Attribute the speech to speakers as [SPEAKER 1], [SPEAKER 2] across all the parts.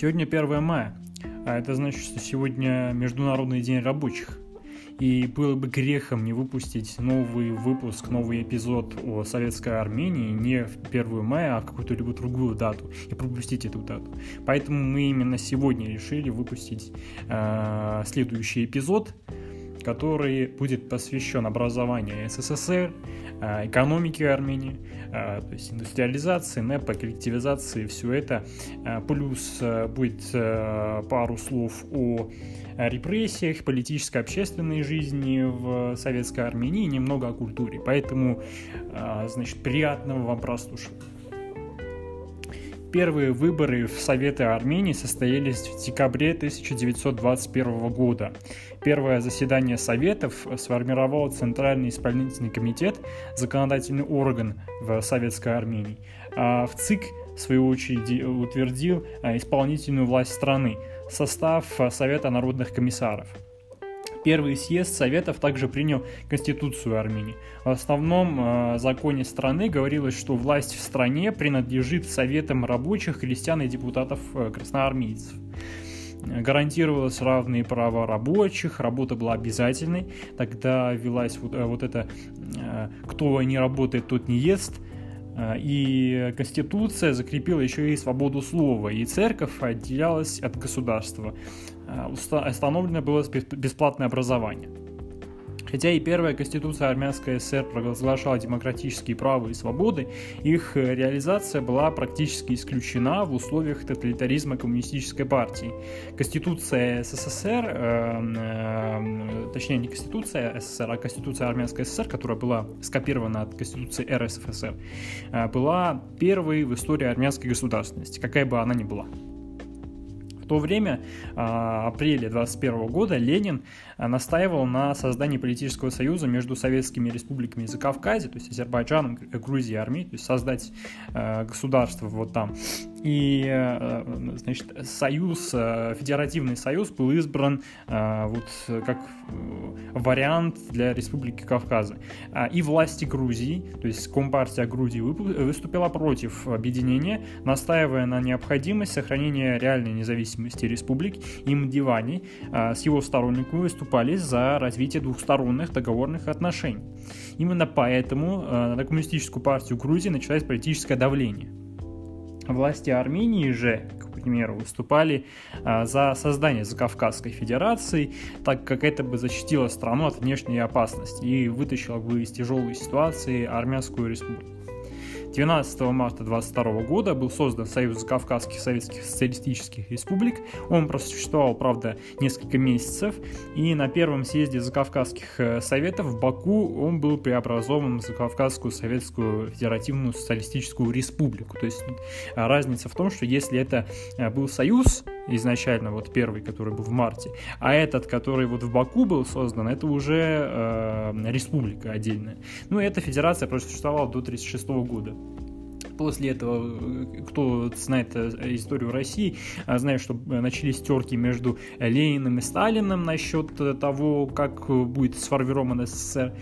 [SPEAKER 1] Сегодня 1 мая, а это значит, что сегодня Международный день рабочих. И было бы грехом не выпустить новый выпуск, новый эпизод о советской Армении не в 1 мая, а в какую-то либо другую дату и пропустить эту дату. Поэтому мы именно сегодня решили выпустить э, следующий эпизод, который будет посвящен образованию СССР, э, экономике Армении, э, то есть индустриализации, НЭПа, коллективизации, все это. Э, плюс будет пару слов о репрессиях, политической, общественной жизни в советской Армении и немного о культуре. Поэтому, значит, приятного вам прослушивания. Первые выборы в Советы Армении состоялись в декабре 1921 года. Первое заседание Советов сформировал Центральный исполнительный комитет, законодательный орган в Советской Армении. А в ЦИК, в свою очередь, утвердил а, исполнительную власть страны, состав Совета народных комиссаров – Первый съезд Советов также принял Конституцию Армении. В основном э, законе страны говорилось, что власть в стране принадлежит Советам рабочих, крестьян и депутатов э, красноармейцев гарантировалось равные права рабочих, работа была обязательной, тогда велась вот, э, вот это э, «кто не работает, тот не ест», и Конституция закрепила еще и свободу слова, и церковь отделялась от государства. Э, установлено было бесплатное образование. Хотя и первая конституция армянской ССР провозглашала демократические права и свободы, их э, реализация была практически исключена в условиях тоталитаризма коммунистической партии. Конституция СССР, э, точнее не Конституция СССР, а Конституция армянской ССР, которая была скопирована от Конституции РСФСР, была первой в истории армянской государственности, какая бы она ни была то время, а, апреле 21 года, Ленин а, настаивал на создании политического союза между советскими республиками Закавказья, то есть Азербайджаном, Грузией Арменией, то есть создать а, государство вот там. И, значит, союз, федеративный союз был избран вот как вариант для Республики Кавказа. И власти Грузии, то есть Компартия Грузии выступила против объединения, настаивая на необходимость сохранения реальной независимости независимости республик и Мдивани а, с его сторонниками выступали за развитие двухсторонних договорных отношений. Именно поэтому а, на коммунистическую партию Грузии началось политическое давление. Власти Армении же, к примеру, выступали а, за создание Закавказской Федерации, так как это бы защитило страну от внешней опасности и вытащило бы из тяжелой ситуации Армянскую республику. 12 марта 22 года был создан Союз Кавказских Советских Социалистических Республик. Он просуществовал, правда, несколько месяцев, и на первом съезде Закавказских э, Советов в Баку он был преобразован в Закавказскую Советскую Федеративную Социалистическую Республику. То есть разница в том, что если это э, был союз, изначально вот первый, который был в марте, а этот, который вот в Баку был создан, это уже э, республика отдельная. Ну, эта федерация просуществовала до 1936 года после этого, э, кто знает э, историю России, а, знает, что э, начались терки между Лениным и Сталиным насчет того, как будет сформирован СССР.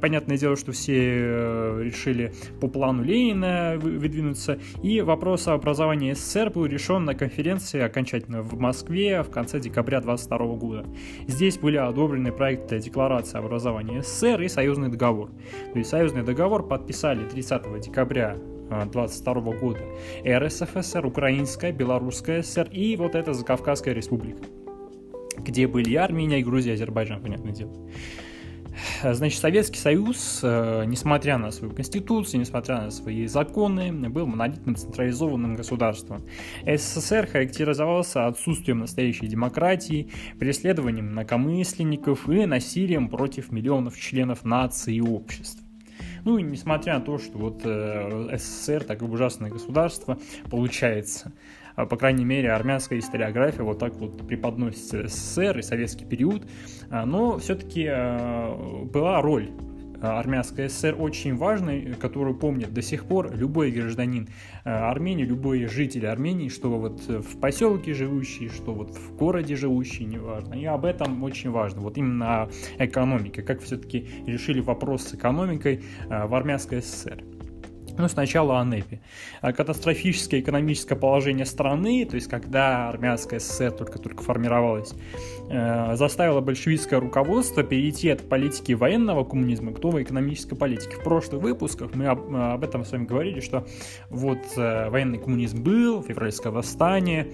[SPEAKER 1] Понятное дело, что все решили по плану Ленина выдвинуться, и вопрос о образовании СССР был решен на конференции окончательно в Москве в конце декабря 22 года. Здесь были одобрены проекты Декларации образования СССР и Союзный договор. То есть Союзный договор подписали 30 декабря 22 года. РСФСР, Украинская, Белорусская ССР и вот эта Закавказская республика, где были и Армения, и Грузия, и Азербайджан, понятное дело. Значит, Советский Союз, э, несмотря на свою конституцию, несмотря на свои законы, был монолитным централизованным государством. СССР характеризовался отсутствием настоящей демократии, преследованием инакомысленников и насилием против миллионов членов нации и общества. Ну и несмотря на то, что вот э, СССР такое ужасное государство получается, а, по крайней мере, армянская историография вот так вот преподносится СССР и советский период, а, но все-таки а, была роль Э, армянская ССР очень важной, которую помнит до сих пор любой гражданин э, Армении, любой житель Армении, что вот в поселке живущий, что вот в городе живущий, неважно. И об этом очень важно. Вот именно экономика, как все-таки решили вопрос с экономикой э, в армянской ССР. Ну, сначала о НЭПе. А катастрофическое экономическое положение страны, то есть когда армянская ССР только-только формировалась, э, заставило большевистское руководство перейти от политики военного коммунизма к новой экономической политике. В прошлых выпусках мы об, об этом с вами говорили, что вот э, военный коммунизм был, февральское восстание,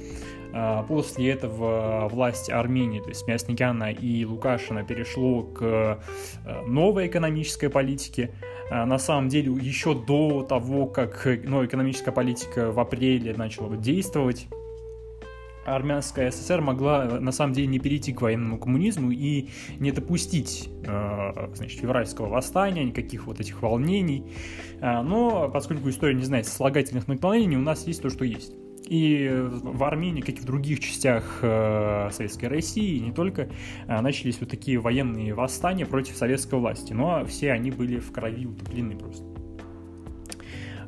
[SPEAKER 1] э, После этого власть Армении, то есть Мясникяна и Лукашина, перешло к э, новой экономической политике. А, на самом деле еще до того, как ну, экономическая политика в апреле начала действовать, армянская ССР могла на самом деле не перейти к военному коммунизму и не допустить э, значит, февральского восстания, никаких вот этих волнений. А, но поскольку история не знает слагательных наклонений, у нас есть то, что есть. И в Армении, как и в других частях э, Советской России, не только, э, начались вот такие военные восстания против советской власти, но все они были в крови утоплены просто.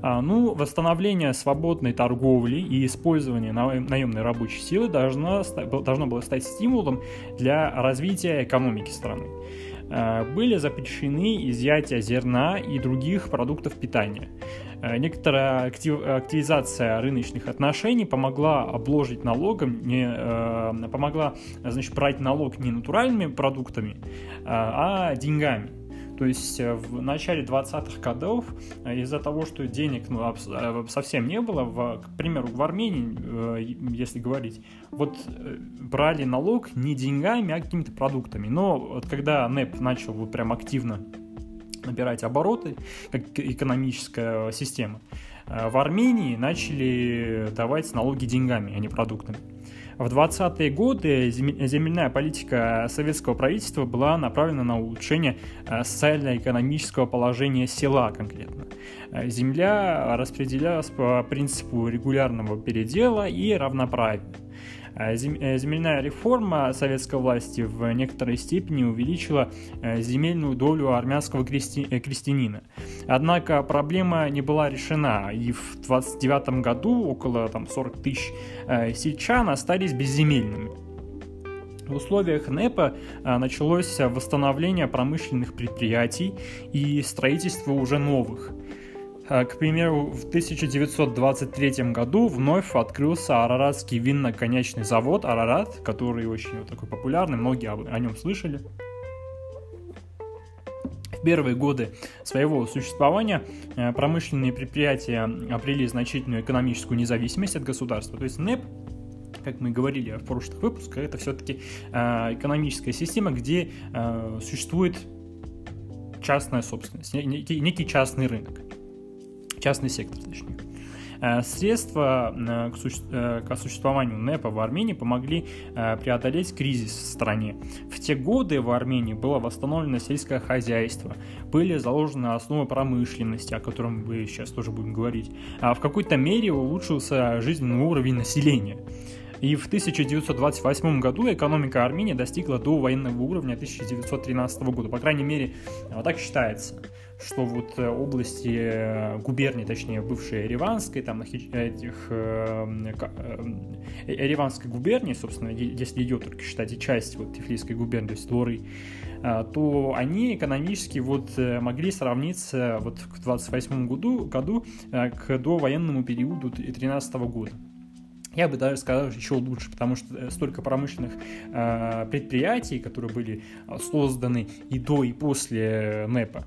[SPEAKER 1] А, ну, восстановление свободной торговли и использование наемной рабочей силы должно, должно было стать стимулом для развития экономики страны. А, были запрещены изъятия зерна и других продуктов питания. Э, некоторая актив, активизация рыночных отношений помогла обложить налогом, не, э, помогла значит, брать налог не натуральными продуктами, э, а деньгами. То есть э, в начале 20-х годов из-за того, что денег ну, совсем не было, в, к примеру, в Армении, если говорить, вот брали налог не деньгами, а какими-то продуктами. Но вот когда НЭП начал вот прям активно набирать обороты, как экономическая система, э, в Армении начали давать налоги деньгами, а не продуктами. В 20-е годы земельная политика советского правительства была направлена на улучшение э, социально-экономического положения села конкретно. Э, земля распределялась по принципу регулярного передела и равноправия. Э, э, земельная реформа советской власти в некоторой степени увеличила э, земельную долю армянского крестьянина. Однако проблема не была решена, и в 29 году около там, 40 тысяч сельчан остались безземельными. В условиях НЭПа началось восстановление промышленных предприятий и строительство уже новых – к примеру, в 1923 году вновь открылся Араратский винно-конечный завод «Арарат», который очень вот такой популярный, многие о нем слышали. В первые годы своего существования э, промышленные предприятия обрели значительную экономическую независимость от государства. То есть НЭП как мы говорили в прошлых выпусках, это все-таки э, экономическая система, где э, существует частная собственность, некий частный рынок частный сектор, точнее. Э, средства э, э, к осуществованию НЭПа в Армении помогли преодолеть кризис в стране. В те годы в Армении было восстановлено сельское хозяйство, были заложены основы промышленности, о котором мы сейчас тоже будем говорить, а в какой-то мере улучшился жизненный уровень населения. И в 1928 году экономика Армении достигла до военного уровня 1913 года. По крайней мере, так считается что вот э, области э, губернии, точнее, бывшей Ереванской, там, этих, э, Ереванской губернии, собственно, если ее только считать и часть вот Тифлисской губернии, то есть дворы, то они экономически вот могли сравниться вот к 28 году, году к довоенному периоду 13 года. Я бы даже сказал еще лучше, потому что столько промышленных э, предприятий, которые были созданы и до, и после НЭПа,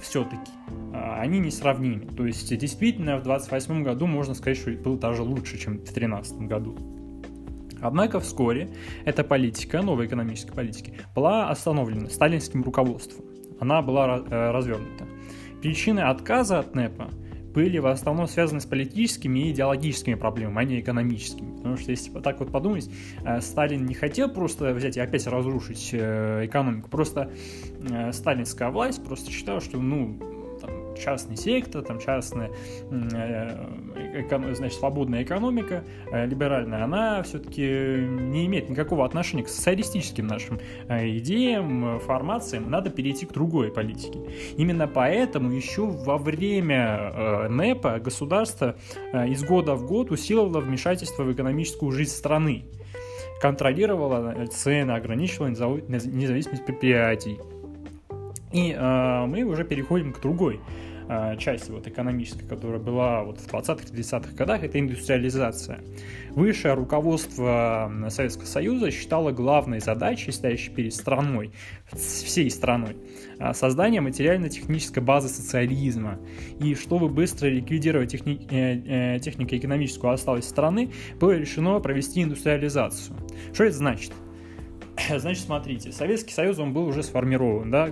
[SPEAKER 1] все-таки, а, они несравнимы. То есть, действительно, в 28 году можно сказать, что было даже лучше, чем в 2013 году. Однако вскоре эта политика, новая экономическая политика, была остановлена сталинским руководством. Она была э, развернута. Причины отказа от НЭПа были в основном связаны с политическими и идеологическими проблемами, а не экономическими. Потому что если так вот подумать, э, Сталин не хотел просто взять и опять разрушить э, экономику, просто э, сталинская власть просто считала, что ну частный сектор, там частная, э, значит, свободная экономика, э, либеральная, она все-таки не имеет никакого отношения к социалистическим нашим э, идеям, формациям, надо перейти к другой политике. Именно поэтому еще во время НЭПа государство из года в год усиливало вмешательство в экономическую жизнь страны контролировала цены, ограничивала независимость предприятий. И э, мы уже переходим к другой э, часть вот экономической, которая была вот в 20-30-х годах, это индустриализация. Высшее руководство Советского Союза считало главной задачей, стоящей перед страной, всей страной, а, создание материально-технической базы социализма. И чтобы быстро ликвидировать техни- э, э, технико-экономическую осталось страны, было решено провести индустриализацию. Что это значит? Значит, смотрите, Советский Союз, он был уже сформирован, да,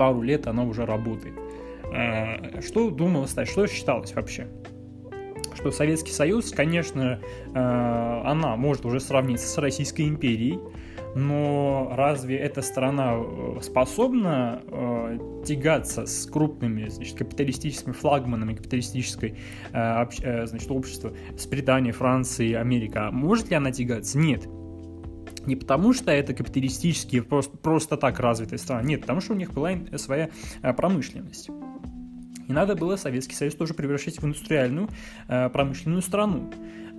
[SPEAKER 1] пару лет оно уже работает. Э, что думалось, что считалось вообще? Что Советский Союз, конечно, она может уже сравниться с Российской империей, но разве эта страна э, способна э, тягаться с крупными значит, капиталистическими флагманами капиталистической э, э, значит, общества, с Британией, Францией, Америкой? Может ли она тягаться? Нет. Не потому, что это капиталистические, просто, просто так развитая страна. Нет, потому что у них была своя э, промышленность. И надо было Советский Союз тоже превращать в индустриальную э, промышленную страну.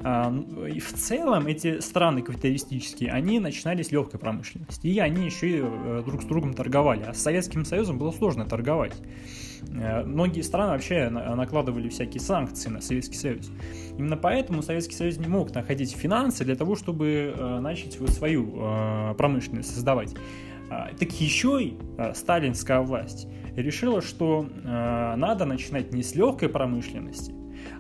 [SPEAKER 1] А, и в целом эти страны капиталистические, они начинали с легкой промышленности, и они еще и э, друг с другом торговали. А с Советским Союзом было сложно торговать. Э, многие страны вообще накладывали всякие санкции на Советский Союз. Именно поэтому Советский Союз не мог находить финансы для того, чтобы э, начать свою промышленность создавать. А, так еще и сталинская власть решила, что надо начинать не с легкой промышленности,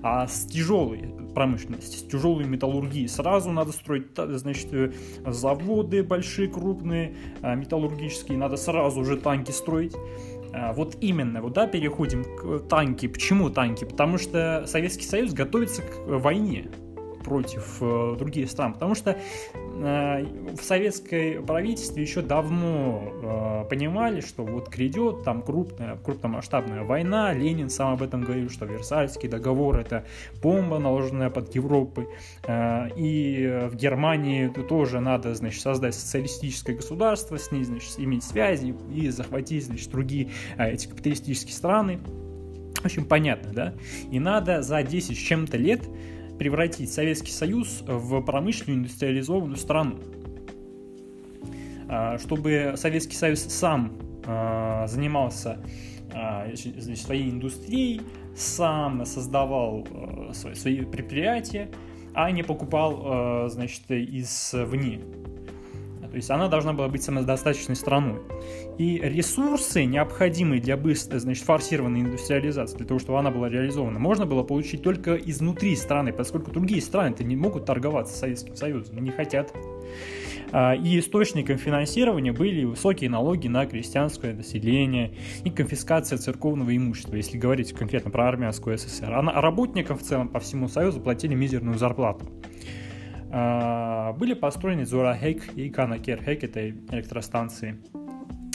[SPEAKER 1] а с тяжелой промышленности, с тяжелой металлургией. Сразу надо строить, значит, э, заводы большие, крупные, металлургические, надо сразу же танки строить. А, вот именно, вот да, переходим к танки. Почему танки? Потому что Советский Союз готовится к войне против э, других стран, потому что э, в советской правительстве еще давно э, понимали, что вот грядет там крупная, крупномасштабная война, Ленин сам об этом говорил, что Версальский договор это бомба, наложенная под Европой, э, и в Германии тоже надо, значит, создать социалистическое государство, с ней, значит, иметь связи и захватить, значит, другие э, эти капиталистические страны. В общем, понятно, да? И надо за 10 с чем-то лет превратить Советский Союз в промышленную индустриализованную страну. А, чтобы Советский Союз сам а, занимался а, значит, своей индустрией, сам создавал свои предприятия, а не покупал значит, извне. То есть она должна была быть самодостаточной страной. И ресурсы, необходимые для быстрой, значит, форсированной индустриализации, для того, чтобы она была реализована, можно было получить только изнутри страны, поскольку другие страны-то не могут торговаться с Советским Союзом, не хотят. А, и источником финансирования были высокие налоги на крестьянское население и конфискация церковного имущества, если говорить конкретно про армянскую СССР. А работникам в целом по всему Союзу платили мизерную зарплату. А, были построены Зурахейк и Канакерхейк, это электростанции.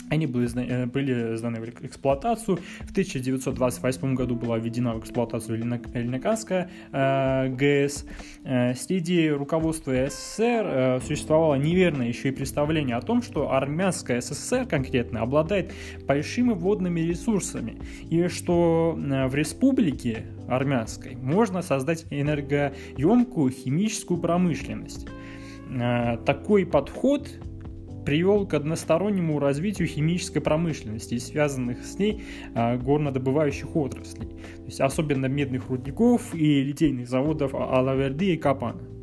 [SPEAKER 1] Они были, э, были сданы в эксплуатацию. В 1928 году была введена в эксплуатацию Леноканская э, ГЭС. Э, среди руководства СССР э, существовало неверное еще и представление о том, что армянская СССР конкретно обладает большими водными ресурсами, и что э, в республике армянской можно создать энергоемкую химическую промышленность. Э, такой подход привел к одностороннему развитию химической промышленности и связанных с ней а, горнодобывающих отраслей, то есть особенно медных рудников и литейных заводов Алаверды и Капана.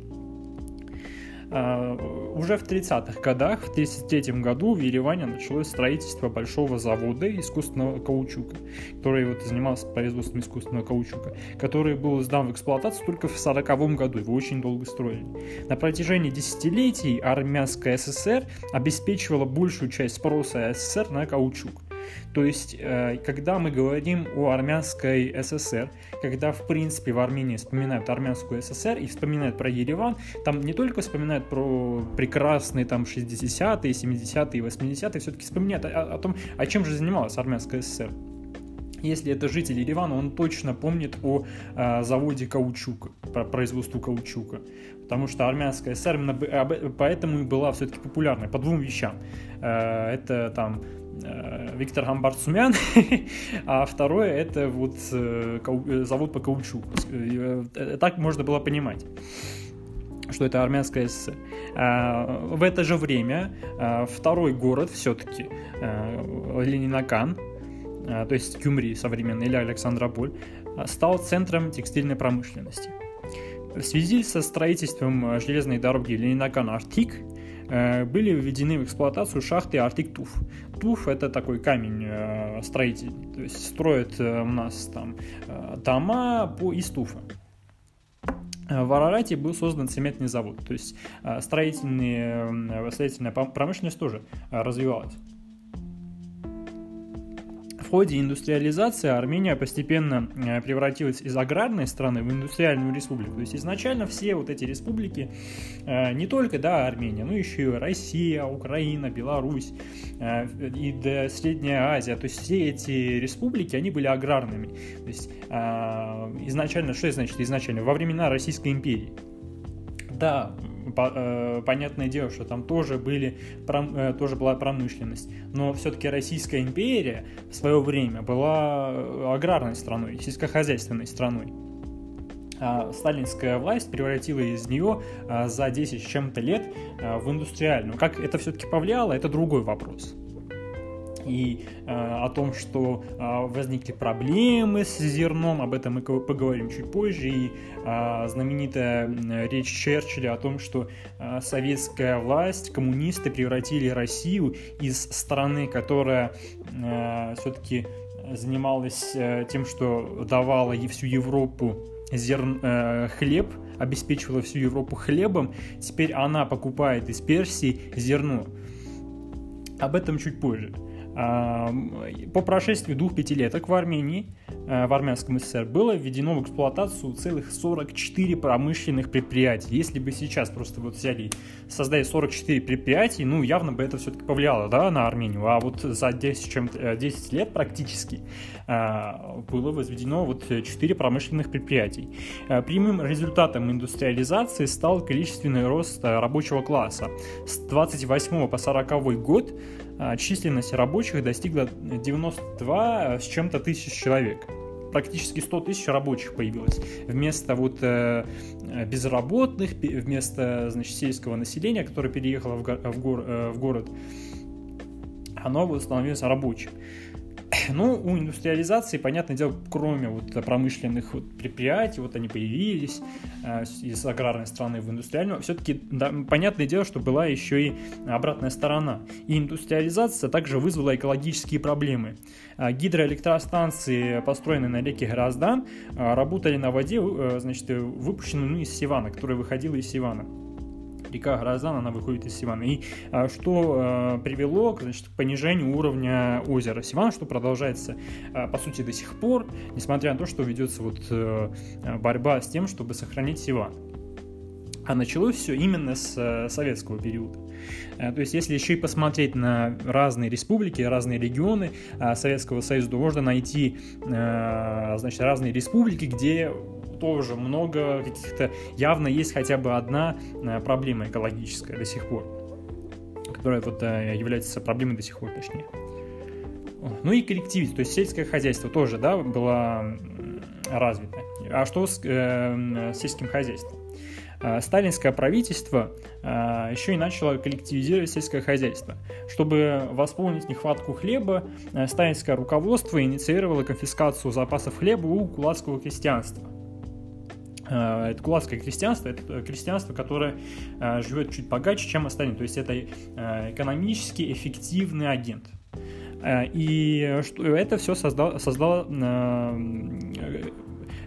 [SPEAKER 1] А, уже в 30-х годах, в 1933 году в Ереване началось строительство большого завода искусственного каучука, который вот занимался производством искусственного каучука, который был сдан в эксплуатацию только в 1940 году, его очень долго строили. На протяжении десятилетий армянская ССР обеспечивала большую часть спроса СССР на каучук. То есть, э, когда мы говорим о армянской ССР, когда, в принципе, в Армении вспоминают армянскую ССР и вспоминают про Ереван, там не только вспоминают про прекрасные там 60-е, 70-е, 80-е, все-таки вспоминают о, о том, о чем же занималась армянская ССР. Если это житель Еревана, он точно помнит о э, заводе каучука, про производство каучука. Потому что армянская ССР поэтому и была все-таки популярной по двум вещам. Э, это там Виктор Гамбарцумян, а второе это вот э, э, завод по каучуку. Так можно было понимать что это армянская ССР. В это же время второй город все-таки, Ленинакан, то есть Кюмри современный или Александрополь, стал центром текстильной промышленности. В связи со строительством железной дороги Ленинакан-Артик были введены в эксплуатацию шахты Артик-Туф. Туф это такой камень строительный, то есть строят у нас там дома по из туфа. В Арарате был создан цементный завод, то есть строительная, строительная промышленность тоже развивалась. Ходе индустриализации Армения постепенно э, превратилась из аграрной страны в индустриальную республику. То есть изначально все вот эти республики, э, не только да, Армения, но еще и Россия, Украина, Беларусь э, и Средняя Азия, то есть все эти республики, они были аграрными. То есть изначально, что значит изначально? Во времена Российской империи. Да, понятное дело, что там тоже, были, э, тоже была промышленность, но все-таки Российская империя в свое время была э, аграрной страной, сельскохозяйственной страной. А сталинская власть превратила из нее за 10 с чем-то лет в индустриальную. Как это все-таки повлияло, это другой вопрос и э, о том, что э, возникли проблемы с зерном, об этом мы поговорим чуть позже, и э, знаменитая речь Черчилля о том, что э, советская власть, коммунисты превратили Россию из страны, которая э, все-таки занималась э, тем, что давала всю Европу зерн, э, хлеб, обеспечивала всю Европу хлебом, теперь она покупает из Персии зерно. Об этом чуть позже. По прошествии двух пятилеток в Армении, э, в Армянском СССР, было введено в эксплуатацию целых 44 промышленных предприятий. Если бы сейчас просто вот взяли, создали 44 предприятий, ну, явно бы это все-таки повлияло, да, на Армению. А вот за 10, чем 10 э, лет практически э, было возведено вот 4 промышленных предприятий. Прямым результатом индустриализации стал количественный рост рабочего класса. С 28 по 40 год численность рабочих достигла 92 с чем-то тысяч человек. Практически 100 тысяч рабочих появилось. Вместо вот э, безработных, вместо значит, сельского населения, которое переехало в, го- в, гор- э, в город, оно становилось рабочим. Ну, у индустриализации, понятное дело, кроме вот промышленных вот предприятий, вот они появились э, из аграрной страны в индустриальную, все-таки да, понятное дело, что была еще и обратная сторона. И индустриализация также вызвала экологические проблемы. Э, гидроэлектростанции, построенные на реке Гроздан, э, работали на воде, э, значит, выпущенной ну, из Сивана, которая выходила из Сивана река Грозан, она выходит из Сивана. И а, что а, привело значит, к понижению уровня озера Сиван, что продолжается, а, по сути, до сих пор, несмотря на то, что ведется вот а, борьба с тем, чтобы сохранить Сиван. А началось все именно с э, советского периода. Э, то есть, если еще и посмотреть на разные республики, разные регионы Советского Союза, то можно найти значит, разные республики, где тоже много каких-то... Явно есть хотя бы одна э, проблема экологическая до сих пор, которая вот э, является проблемой до сих пор, точнее. Ну и коллективизм, то есть сельское хозяйство тоже, да, было развито. А что с э, сельским хозяйством? Э, сталинское правительство еще и начало коллективизировать сельское хозяйство. Чтобы восполнить нехватку хлеба, сталинское руководство инициировало конфискацию запасов хлеба у кулацкого крестьянства. Э, это кулацкое крестьянство, это крестьянство, которое э, живет чуть богаче, чем остальные. То есть это э, экономически эффективный агент. И это все создало, создало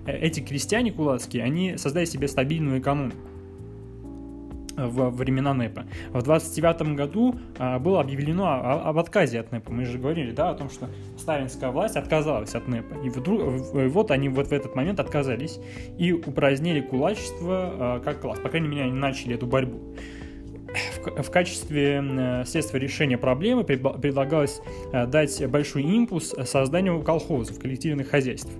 [SPEAKER 1] эти крестьяне кулацкие, они создали себе стабильную экономику в времена НЭПа. В 29 году а, было объявлено об отказе от НЭПа. Мы же говорили, да, о том, что сталинская власть отказалась от НЭПа. И вдруг, вот они вот в этот момент отказались и упразднили кулачество а, как класс. По крайней мере, они начали эту борьбу. В, качестве средства решения проблемы предлагалось а, дать большой импульс созданию колхозов, коллективных хозяйств.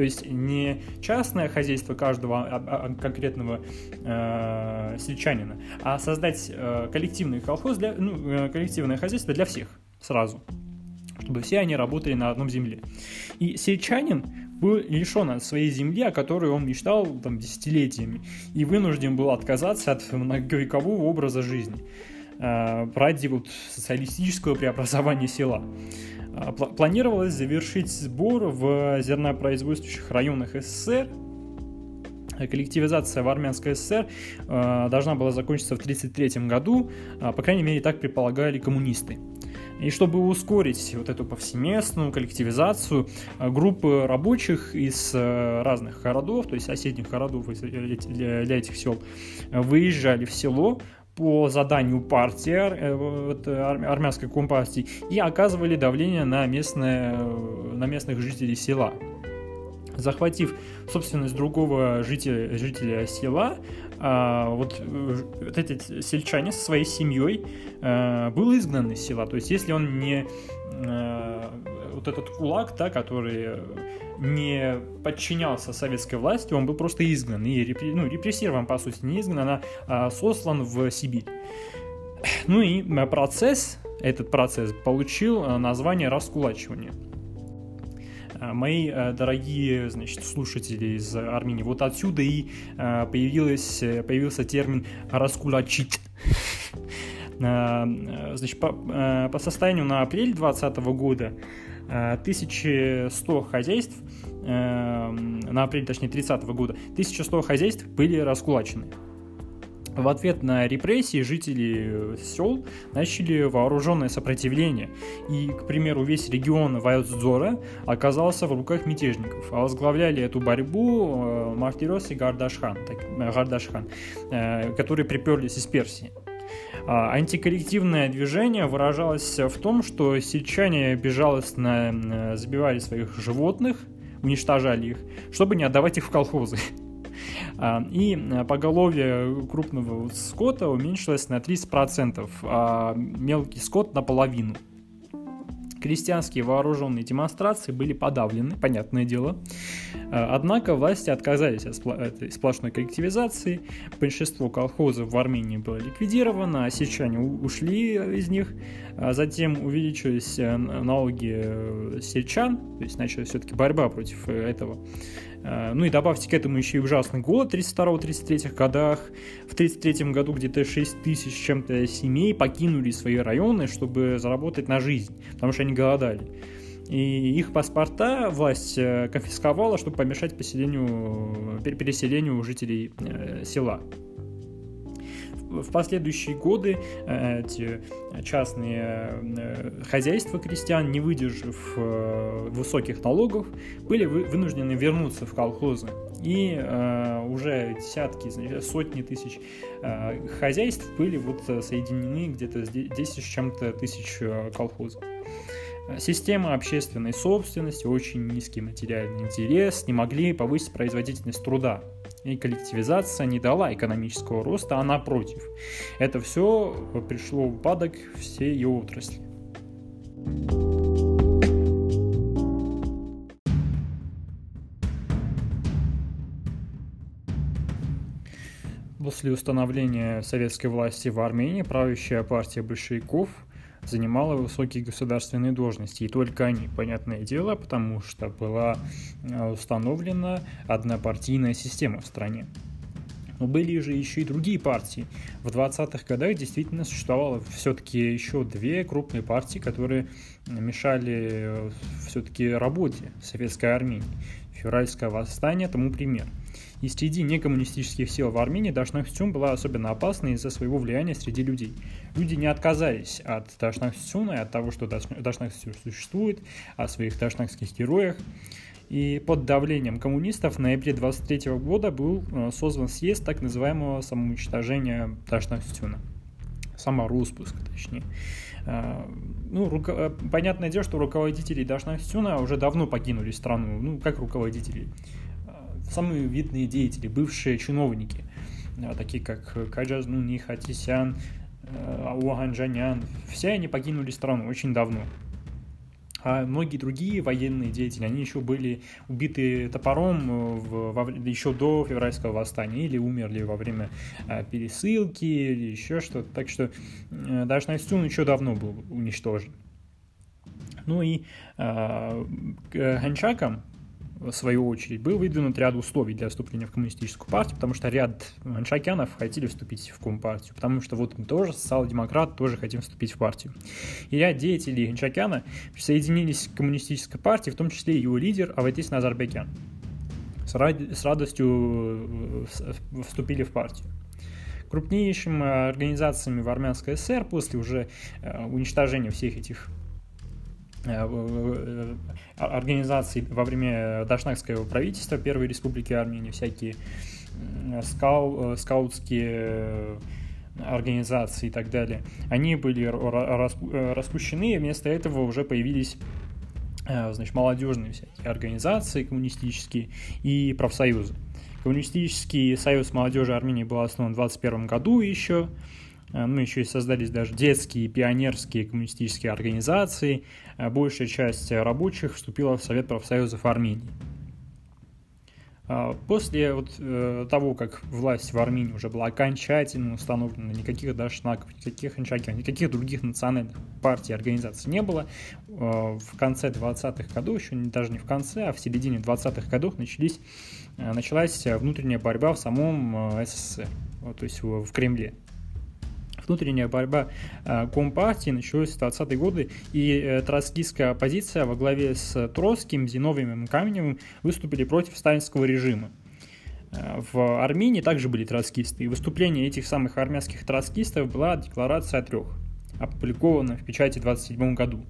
[SPEAKER 1] То есть не частное хозяйство каждого а, а, конкретного э, сельчанина, а создать э, коллективный колхоз для, ну, э, коллективное хозяйство для всех сразу, чтобы все они работали на одном земле. И сельчанин был лишен от своей земли, о которой он мечтал там, десятилетиями, и вынужден был отказаться от многовекового образа жизни э, ради вот социалистического преобразования села. Планировалось завершить сбор в зернопроизводствующих районах СССР коллективизация в Армянской ССР э, должна была закончиться в 1933 году, э, по крайней мере, так предполагали коммунисты. И чтобы ускорить вот эту повсеместную коллективизацию, э, группы рабочих из э, разных городов, то есть соседних городов для этих сел, выезжали в село, по заданию партии, армянской компартии, и оказывали давление на, местное, на местных жителей села захватив собственность другого жителя, жителя села, а, вот, э, вот эти сельчане со своей семьей а, был изгнан из села. То есть, если он не а, вот этот кулак, да, который не подчинялся советской власти, он был просто изгнан. И репри, ну, репрессирован, по сути, не изгнан, а, а сослан в Сибирь. Ну и процесс, этот процесс получил название раскулачивания. А, мои э, дорогие значит, слушатели из Армении, вот отсюда и э, появилась, э, появился термин «раскулачить». Значит, по, по состоянию на апрель 2020 года 1100 хозяйств, на апрель, точнее, 30 года, 1100 хозяйств были раскулачены. В ответ на репрессии жители сел начали вооруженное сопротивление, и, к примеру, весь регион Вайоцзора оказался в руках мятежников, а возглавляли эту борьбу э, Мартирос и Гардашхан, так, э, Гардашхан э, которые приперлись из Персии. А, антиколлективное движение выражалось в том, что сельчане безжалостно забивали своих животных, уничтожали их, чтобы не отдавать их в колхозы. А, и э, поголовье крупного скота уменьшилось на 30%, а мелкий скот наполовину. Крестьянские вооруженные демонстрации были подавлены, понятное дело. А, однако власти отказались от этой сплошной коллективизации. Большинство колхозов в Армении было ликвидировано, а сельчане ушли из них. А затем увеличились э, налоги э, сельчан, то есть началась все-таки борьба против этого. Э, ну и добавьте к этому еще и ужасный голод в 32-33 годах. В 33 году где-то 6 тысяч чем-то семей покинули свои районы, чтобы заработать на жизнь, потому что они голодали. И их паспорта власть э, конфисковала, чтобы помешать поселению, переселению жителей э, села в последующие годы эти частные э, хозяйства крестьян, не выдержав э, высоких налогов, были вынуждены вернуться в колхозы. И уже десятки, сотни тысяч хозяйств были вот соединены где-то 10 с чем-то тысяч колхозов. Система общественной собственности, очень низкий материальный интерес не могли повысить производительность труда. И коллективизация не дала экономического роста, а напротив. Это все пришло в упадок всей ее отрасли. После установления советской власти в Армении правящая партия большевиков – занимала высокие государственные должности. И только они, понятное дело, потому что была э, установлена однопартийная система в стране. Но были же еще и другие партии. В 20-х годах действительно существовало все-таки еще две крупные партии, которые мешали э, все-таки работе советской армии. Февральское восстание тому пример. И среди некоммунистических сил в Армении Дашнахтюн была особенно опасной из-за своего влияния среди людей. Люди не отказались от Дашнахтюна и от того, что Дашнахтюн существует, о своих дашнахских героях. И под давлением коммунистов в ноябре 23 года был э, создан съезд так называемого самоуничтожения Дашнахтюна. Самороспуск, точнее. Э, ну, руко... Э, понятное дело, что руководители Дашнахтюна уже давно покинули страну. Ну, как руководители? Самые видные деятели, бывшие чиновники, такие как Каджазнуни, Хатисян, Ауаханджанян, все они покинули страну очень давно. А многие другие военные деятели, они еще были убиты топором в, во, еще до февральского восстания или умерли во время а, пересылки или еще что-то. Так что а, даже Настюн еще давно был уничтожен. Ну и а, к Ханчакам, в свою очередь, был выдвинут ряд условий для вступления в коммунистическую партию, потому что ряд аншакянов хотели вступить в Компартию, потому что вот мы тоже, социал-демократ, тоже хотим вступить в партию. И ряд деятелей Аншакяна присоединились к коммунистической партии, в том числе и его лидер Аветис Назарбекян. С, ради, с радостью э, вступили в партию крупнейшими организациями в Армянской ССР после уже э, уничтожения всех этих Э, э, организаций во время Дашнакского правительства Первой Республики Армении, всякие скау, э, скаутские организации и так далее, они были распущены, и вместо этого уже появились значит, молодежные всякие организации коммунистические и профсоюзы. Коммунистический союз молодежи Армении был основан в 21 году еще, ну, еще и создались даже детские пионерские коммунистические организации, Э, большая часть рабочих вступила в Совет профсоюзов Армении. А, после вот э, того, как власть в Армении уже была окончательно установлена, никаких дашнаков, никаких анчаков, никаких других национальных партий и организаций не было, э, в конце 20-х годов, еще не, даже не в конце, а в середине 20-х годов начались, началась внутренняя борьба в самом СССР, то есть в Кремле внутренняя борьба э, Компартии началась в 20-е годы, и э, троцкистская оппозиция во главе с Троцким, Зиновьевым и Каменевым выступили против сталинского режима. Э, в Армении также были троцкисты, и выступление этих самых армянских троцкистов была декларация о трех, опубликована в печати в 27 году.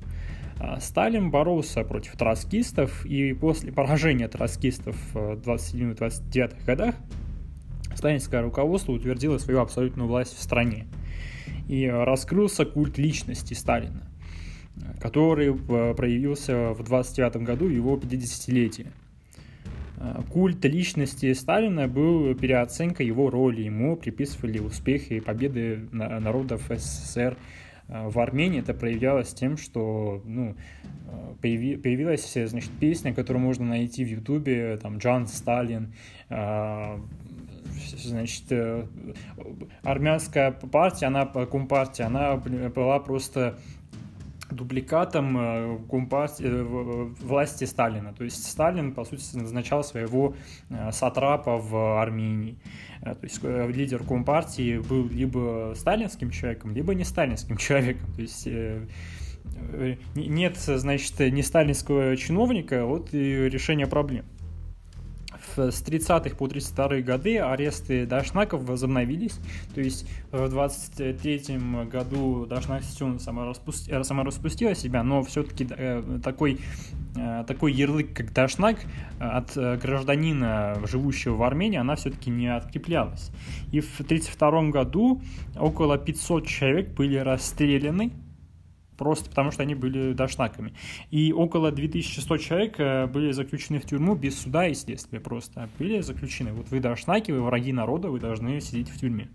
[SPEAKER 1] Сталин боролся против троцкистов, и после поражения троцкистов в 27-29 годах сталинское руководство утвердило свою абсолютную власть в стране и раскрылся культ личности Сталина, который э, проявился в 29 году его 50-летие. Э, культ личности Сталина был переоценкой его роли. Ему приписывали успехи и победы народов СССР э, в Армении. Это проявлялось тем, что ну, появилась значит, песня, которую можно найти в Ютубе, там Джон Сталин, значит, э, армянская партия, она, компартия, она была просто дубликатом э, компартии, э, власти Сталина. То есть Сталин, по сути, назначал своего сатрапа в Армении. То есть лидер компартии был либо сталинским человеком, либо не сталинским человеком. То есть нет, значит, не сталинского чиновника, вот и решение проблем с 30-х по 32-е годы аресты дашнаков возобновились. То есть в 23-м году Дашнак Ситюн сама, распусти, э, сама распустила себя, но все-таки э, такой, э, такой ярлык, как Дашнак, от гражданина, живущего в Армении, она все-таки не откреплялась. И в 32 году около 500 человек были расстреляны просто потому что они были дашнаками. И около 2100 человек э, были заключены в тюрьму без суда и следствия просто. Были заключены. Вот вы дашнаки, вы враги народа, вы должны сидеть в тюрьме.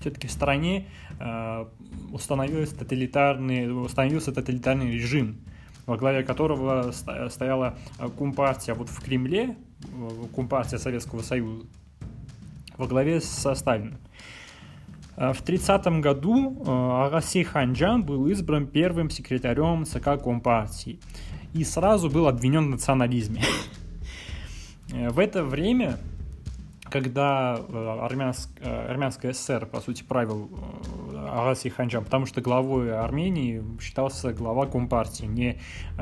[SPEAKER 1] Все-таки в стране э, установился тоталитарный, установился тоталитарный режим, во главе которого стояла Компартия вот в Кремле, Компартия Советского Союза, во главе со Сталиным. Э, в 30 году э, Агаси Ханджан был избран первым секретарем ЦК Компартии. И сразу был обвинен в национализме. Э, в это время, когда армянск, армянская ССР, по сути, правил Агаси Ханджан, потому что главой Армении считался глава Компартии, не,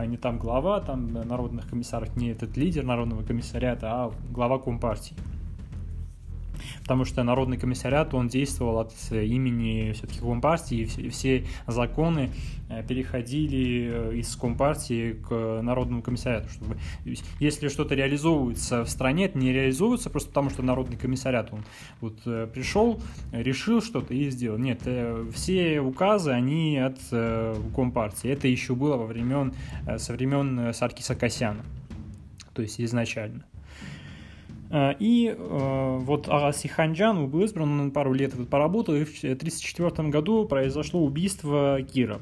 [SPEAKER 1] не там глава там, народных комиссаров, не этот лидер народного комиссариата, а глава Компартии потому что Народный комиссариат, он действовал от имени все-таки Компартии, и все законы э, переходили э, из Компартии к Народному комиссариату, чтобы если что-то реализовывается в стране, это не реализуется просто потому, что Народный комиссариат, он вот э, пришел, решил что-то и сделал. Нет, все указы, они от Компартии. Это еще было во времен, со времен Саркиса Касяна, то есть изначально. Э, и э, вот Агаси Ханджан был избран, он пару лет поработал, и в 1934 году произошло убийство Кира.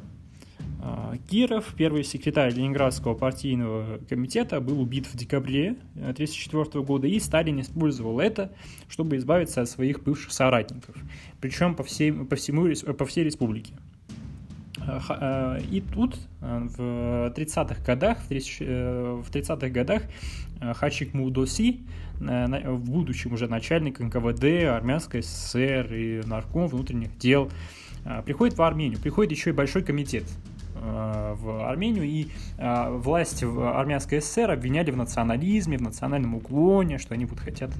[SPEAKER 1] Э, Киров, первый секретарь Ленинградского партийного комитета, был убит в декабре 1934 года, и Сталин использовал это, чтобы избавиться от своих бывших соратников, причем по, всей, по, всему, по всей республике. И тут в 30-х годах, в 30-х годах Хачик Мудоси, в будущем уже начальник НКВД, Армянской ССР и нарком внутренних дел, приходит в Армению, приходит еще и большой комитет Э, в Армению, и э, власти в армянской ССР обвиняли в национализме, в национальном уклоне, что они вот хотят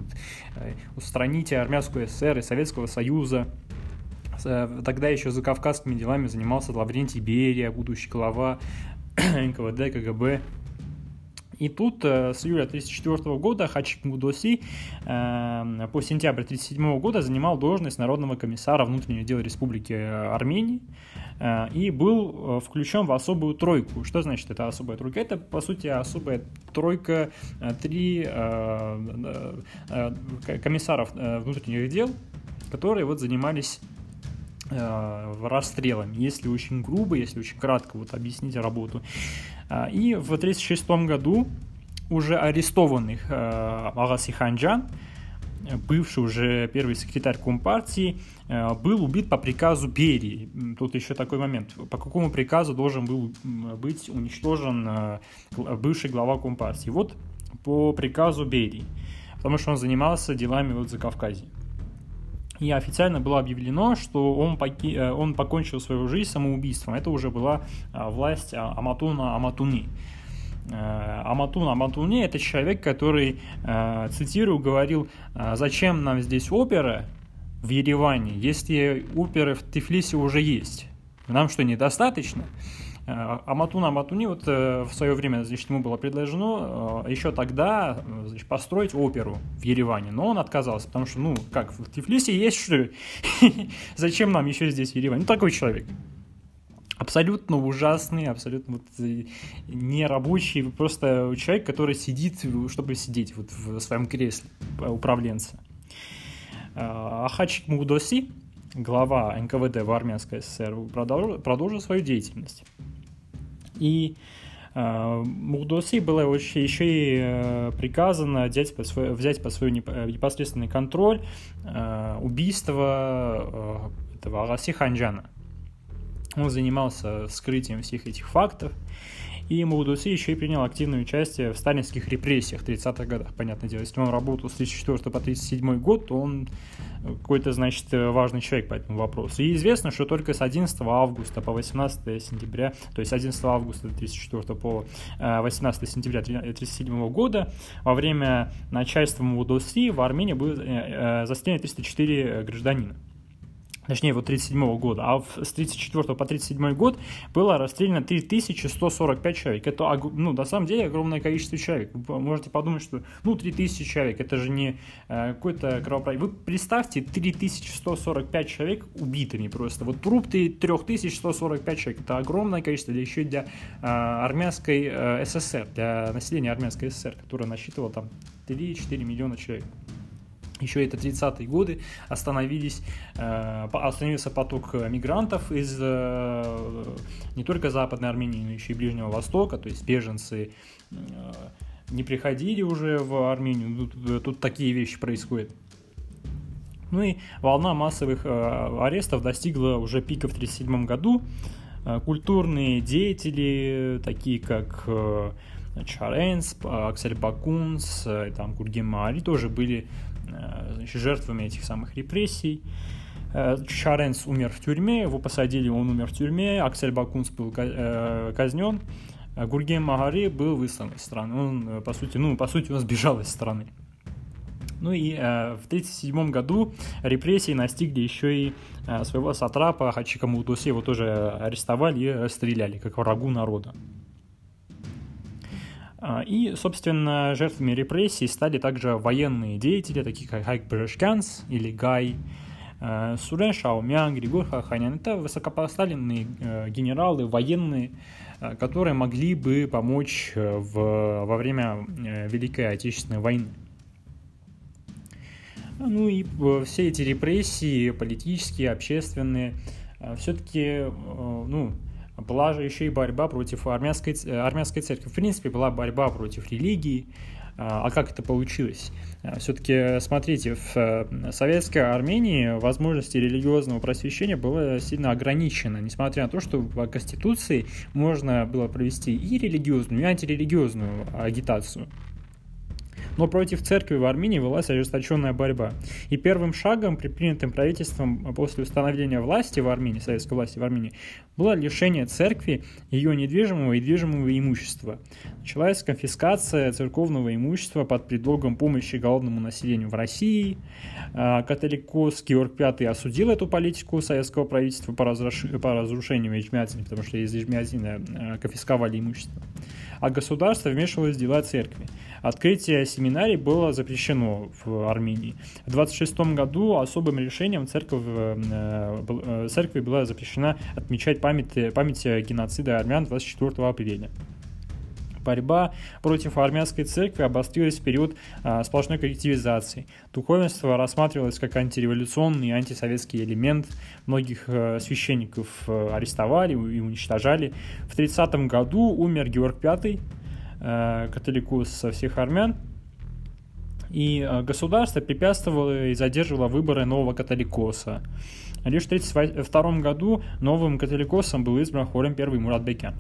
[SPEAKER 1] э, устранить армянскую ССР и Советского Союза. Тогда еще за кавказскими делами занимался Лаврентий Берия, будущий глава НКВД, КГБ. И тут с июля 1934 года Хачик Мудоси по сентябрь 1937 года занимал должность Народного комиссара внутренних дел Республики Армении. Э, и был э, включен в особую тройку. Что значит это особая тройка? Это, по сути, особая тройка э, три комиссаров внутренних дел, которые вот занимались расстрелами, если очень грубо, если очень кратко вот объяснить работу. И в 1936 году уже арестованных Агаси Ханджан бывший уже первый секретарь Компартии, э, был убит по приказу Берии. Тут еще такой момент. По какому приказу должен был быть уничтожен бывший глава Компартии? Вот по приказу Берии, потому что он занимался делами вот за Кавказе. И официально было объявлено, что он, поки... Э, он покончил свою жизнь самоубийством. Это уже была власть Аматуна Аматуни. Э, Аматун Аматуне – это человек, который, э, цитирую, говорил, «А зачем нам здесь опера в Ереване, если оперы в Тифлисе уже есть? Нам что, недостаточно? Э, Аматун Аматуни вот в свое время, значит, ему было предложено еще тогда значит, построить оперу в Ереване, но он отказался, потому что, ну, как, в Тифлисе есть что? Зачем нам еще здесь Ереван? Ну, такой человек абсолютно ужасный, абсолютно вот э, нерабочий, просто человек, который сидит, чтобы сидеть вот в своем кресле управленца. Ахачик Мудоси, глава НКВД в Армянской ССР, продолжил, продолжил свою деятельность. И э, Мудоси было еще и э, приказано взять под свой, взять под свой непосредственный контроль э, убийство э, этого Агаси Ханджана – он занимался скрытием всех этих фактов. И Маудуси еще и принял активное участие в сталинских репрессиях в 30-х годах, понятное дело. Если он работал с 1934 по 1937 год, то он какой-то, значит, важный человек по этому вопросу. И известно, что только с 11 августа по 18 сентября, то есть 11 августа 1934 по 18 э, сентября 1937 года, во время начальства Маудуси в Армении было э, э, застреляно 304 гражданина точнее, вот 37 года, а с 34 по 37 год было расстреляно 3145 человек. Это, ну, на самом деле, огромное количество человек. Вы можете подумать, что, ну, 3000 человек, это же не э, какой-то кровопролитие. Вы представьте 3145 человек убитыми просто. Вот труп 3145 человек, это огромное количество, да еще для э, армянской э, СССР, для населения армянской СССР, которое насчитывало там 3-4 миллиона человек еще это 30-е годы, остановились, э, остановился поток мигрантов из э, не только Западной Армении, но еще и Ближнего Востока, то есть беженцы э, не приходили уже в Армению, тут, тут такие вещи происходят. Ну и волна массовых арестов достигла уже пика в 1937 году. Культурные деятели, такие как Чаренс, Аксель Бакунс, там Гургем Маали тоже были Э, значит, жертвами этих самых репрессий. Э, Чаренс умер в тюрьме, его посадили, он умер в тюрьме, Аксель Бакунс был э, казнен, Гурген Магари был выслан из страны. Он, по сути, ну, по сути, он сбежал из страны. Ну и э, в 1937 году репрессии настигли еще и э, своего сатрапа Хачика Мудуси, его тоже арестовали и расстреляли, как врагу народа. А, и, собственно, жертвами репрессий стали также военные деятели, такие как Хайк Брешкянс или Гай, э, Сурен Шаумян, Григорий Хаханян. Это высокопоставленные э, генералы, военные, э, которые могли бы помочь в, во время Великой Отечественной войны. Ну и все эти репрессии, политические, общественные, все-таки, ну, была же еще и борьба против армянской, армянской церкви. В принципе, была борьба против религии, а, а как это получилось? А, Все-таки, смотрите, в э, советской Армении возможности религиозного просвещения было сильно ограничено, несмотря на то, что в Конституции можно было провести и религиозную, и антирелигиозную агитацию. Но против церкви в Армении велась ожесточенная борьба. И первым шагом, предпринятым правительством после установления власти в Армении, советской власти в Армении, было лишение церкви ее недвижимого и движимого имущества. Началась конфискация церковного имущества под предлогом помощи голодному населению в России. А, католикос Георг V осудил эту политику советского правительства по, разруш... по разрушению Ичмиадзина, потому что из Ичмиадзина а, конфисковали имущество. А государство вмешивалось в дела церкви. Открытие семинарий было запрещено в Армении. В 26 году особым решением церковь, э, э, церкви была запрещена отмечать память, память геноцида армян 24 апреля. Борьба против армянской церкви обострилась в период а, сплошной коллективизации. Духовенство рассматривалось как антиреволюционный и антисоветский элемент. Многих а, священников а, арестовали и уничтожали. В 30 году умер Георг V, а, католикус со всех армян. И государство препятствовало и задерживало выборы нового католикоса. Лишь в 1932 году новым католикосом был избран хором первый Муратбекян.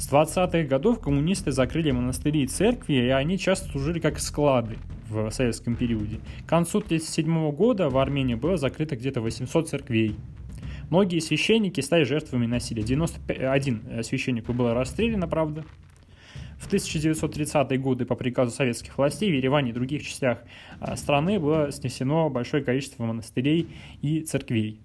[SPEAKER 1] С 20-х годов коммунисты закрыли монастыри и церкви, и они часто служили как склады в советском периоде. К концу 1937 года в Армении было закрыто где-то 800 церквей. Многие священники стали жертвами насилия. 91 э, священник было расстреляно, правда. В 1930-е годы по приказу советских властей в Ереване и других частях э, страны было снесено большое количество монастырей и церквей.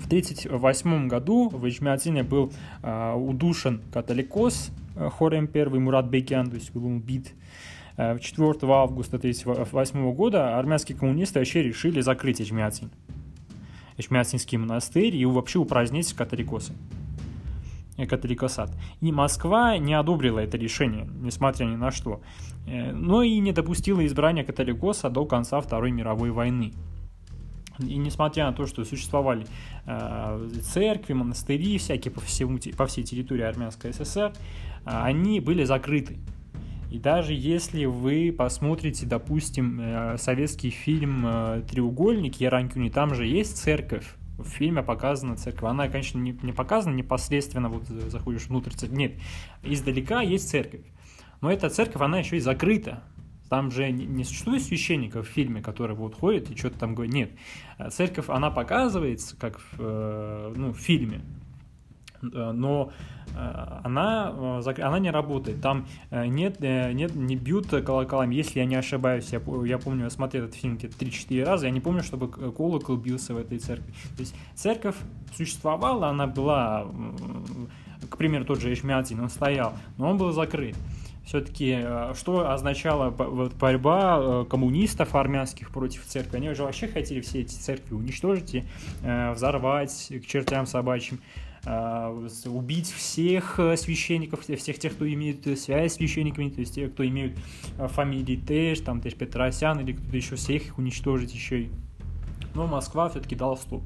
[SPEAKER 1] В 1938 году в Ичмиадзине был э, удушен католикос э, хорем первый Мурат Бекян, то есть был убит. Э, 4 августа 1938 года армянские коммунисты вообще решили закрыть Ичмиадзин. Ичмиадзинский монастырь и вообще упразднить католикосы э, католикосат. И Москва не одобрила это решение, несмотря ни на что, э, но и не допустила избрания католикоса до конца Второй мировой войны. И несмотря на то, что существовали э, церкви, монастыри всякие по, всему, по всей территории Армянской ССР, э, они были закрыты. И даже если вы посмотрите, допустим, э, советский фильм «Треугольник» Яранкюни, там же есть церковь, в фильме показана церковь. Она, конечно, не, не показана непосредственно, вот заходишь внутрь церкви. Нет, издалека есть церковь. Но эта церковь, она еще и закрыта. Там же не существует священников в фильме, которые вот ходят и что-то там говорят. Нет. Церковь, она показывается, как в, э, ну, в фильме, э, но э, она, она не работает. Там нет, нет, не бьют колоколами, если я не ошибаюсь. Я, я помню, я смотрел этот фильм где-то 3-4 раза, я не помню, чтобы колокол бился в этой церкви. То есть церковь существовала, она была, к примеру, тот же Эшмиадзин, он стоял, но он был закрыт все-таки э, что означала борьба э, коммунистов армянских против церкви? Они уже вообще хотели все эти церкви уничтожить и э, взорвать к чертям собачьим убить всех священников, всех тех, кто имеет связь с священниками, то есть тех, кто имеют фамилии Тэш, там Тэш Петросян или кто-то еще, всех их уничтожить еще и но Москва все-таки дала стоп.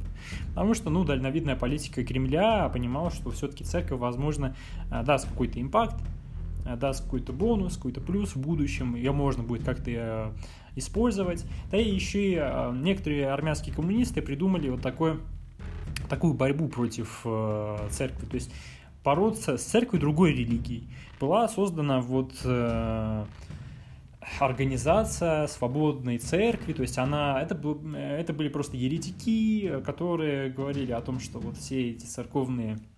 [SPEAKER 1] Потому что, ну, дальновидная политика Кремля понимала, что все-таки церковь, возможно, даст какой-то импакт, даст какой-то бонус, какой-то плюс в будущем, ее можно будет как-то э, использовать. Да и еще и э, некоторые армянские коммунисты придумали вот такое, такую борьбу против церкви, то есть бороться с церковью другой религии. Была создана вот организация свободной церкви, то есть она, это, это были просто еретики, которые говорили о том, что вот все эти церковные Э,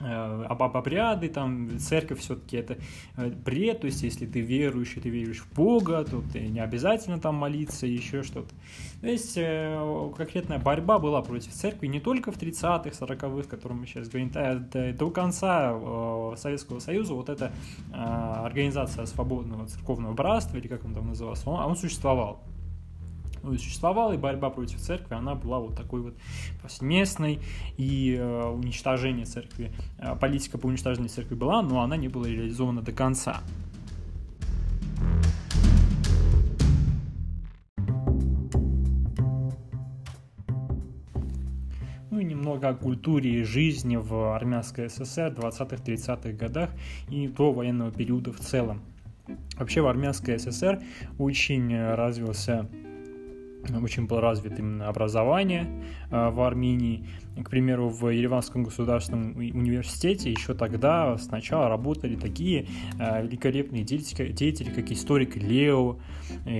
[SPEAKER 1] об, об обряды, там, церковь все-таки это э, бред, то есть если ты верующий, ты веришь в Бога, то ты не обязательно там молиться, еще что-то. То есть э, конкретная борьба была против церкви не только в 30-х, 40-х, о котором мы сейчас говорим, до, до конца Советского Союза вот эта организация свободного церковного братства, или как он там назывался, он, он существовал ну, существовала, и борьба против церкви, она была вот такой вот повсеместной, и э, уничтожение церкви, э, политика по уничтожению церкви была, но она не была реализована до конца. немного о культуре и жизни в армянской ССР в 20-30-х годах и до военного периода в целом. Вообще в армянской ССР очень развился очень было развито именно образование в Армении. К примеру, в Ереванском государственном университете еще тогда сначала работали такие э, великолепные деятели, как историк Лео,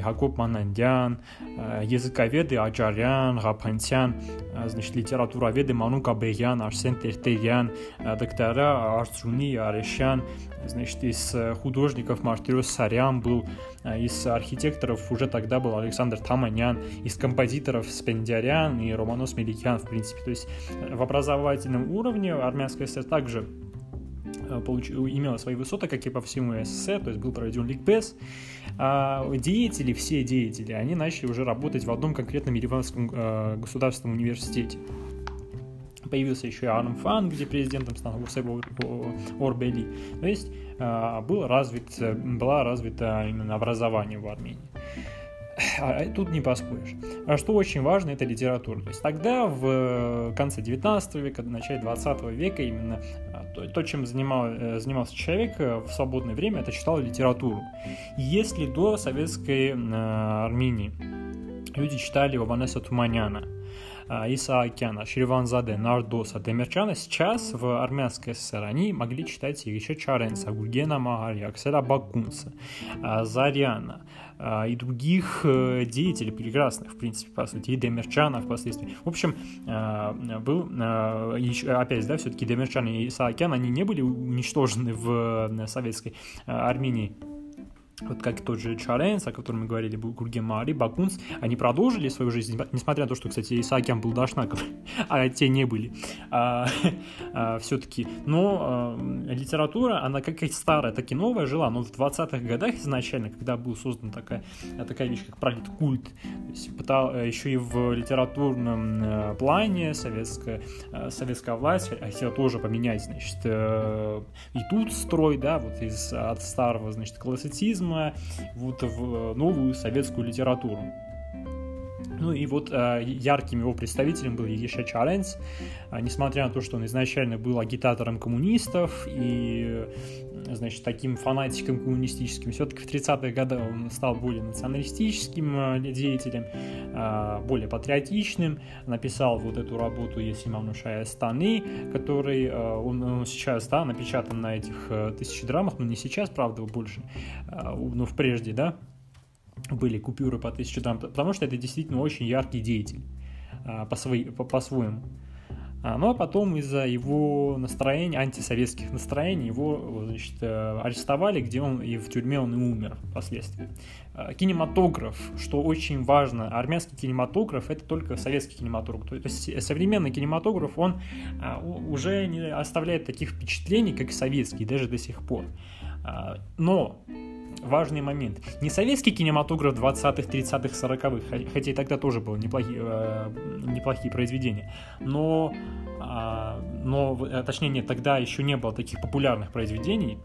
[SPEAKER 1] Хакоп Манандян, э, языковеды Аджарян, Гапантян, значит, литературоведы Ману Кабеян, Арсен Тертерян, доктора Арцуни, Арешян, значит, из художников Мартирос Сарян был, из архитекторов уже тогда был Александр Таманян, из композиторов Спендиарян и Романос Меликян, в принципе. То есть э, в образовательном уровне армянская ССР также э, получ... имела свои высоты, как и по всему СССР, то есть был проведен ликбез. А деятели, все деятели, они начали уже работать в одном конкретном Ереванском э, государственном университете. Появился еще и Армфан, где президентом стал Усеб Орбели. То есть э, был развит, была развита именно образование в Армении. А тут не поспоришь. А что очень важно, это литература. То есть тогда, в конце 19 века, в начале 20 века, именно а, то, чем занимал, э, занимался человек э, в свободное время, это читал литературу. Если до советской э, Армении люди читали Ованеса Туманяна, Исаакяна, Шриванзаде, Нардоса, Демерчана, сейчас в армянской ССР они могли читать еще Чаренца, Гургена Магария, Акселя Бакунца, Заряна, а, и других э, деятелей прекрасных, в принципе, по сути, и Демерчана впоследствии. В общем, а, был, а, опять, да, все-таки Демерчан и Исаакян, они не были уничтожены в э, советской Армении вот как тот же Чаренс, о котором мы говорили, Гурген Бакунс, они продолжили свою жизнь, несмотря на то, что, кстати, Исаакян был Дашнаком, а те не были, а, а, все-таки. Но а, литература, она как и старая, так и новая жила, но в 20-х годах изначально, когда был создан такая, такая вещь, как пролит культ, то есть пытал, э, еще и в литературном э, плане советская, э, советская власть хотела тоже поменять, значит, и тут строй, да, вот из, от старого, значит, классицизма, коммунизма вот в новую советскую литературу. Ну и вот э, ярким его представителем был Еша Чаренц, э, несмотря на то, что он изначально был агитатором коммунистов и, значит, таким фанатиком коммунистическим, все-таки в 30-е годы он стал более националистическим э, деятелем, э, более патриотичным, написал вот эту работу «Если Манушая Станы», который э, он, он сейчас, да, напечатан на этих э, тысячи драмах, но не сейчас, правда, больше, э, но в прежде, да, были купюры по тысяче там, потому что это действительно очень яркий деятель а, по, своей, по, по-своему. А, ну а потом из-за его настроений, антисоветских настроений, его значит, э, арестовали, где он и в тюрьме он и умер впоследствии. А, кинематограф, что очень важно, армянский кинематограф это только советский кинематограф. То есть современный кинематограф, он уже не оставляет таких впечатлений, как советский, даже до сих пор. Но важный момент. Не советский кинематограф 20-х, 30-х, 40-х, хотя и тогда тоже было неплохие, э, неплохие произведения, но, а, но, э, точнее нет, тогда еще не было таких популярных произведений,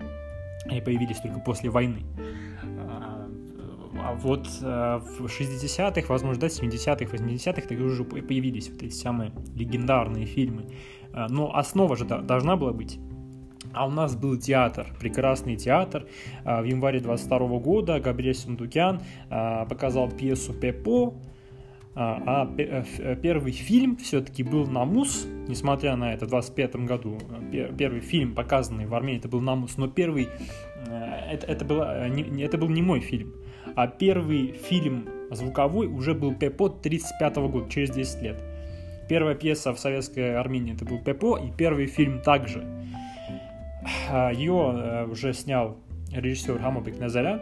[SPEAKER 1] они появились только после войны. А, а вот э, в 60-х, возможно, да, 70-х, 80-х тогда уже появились вот эти самые легендарные фильмы. Но основа же должна была быть а у нас был театр, прекрасный театр. А, в январе 22 года Габриэль Сундукян а, показал пьесу «Пепо», а, а э, э, первый фильм все-таки был «Намус», несмотря на это, в 25 году. Первый фильм, показанный в Армении, это был «Намус», но первый, э, это, это, было, не, это был не мой фильм, а первый фильм звуковой уже был «Пепо» 35 года, через 10 лет. Первая пьеса в советской Армении это был «Пепо», и первый фильм также – Ее э, уже снял режиссер Хамабек Назарян.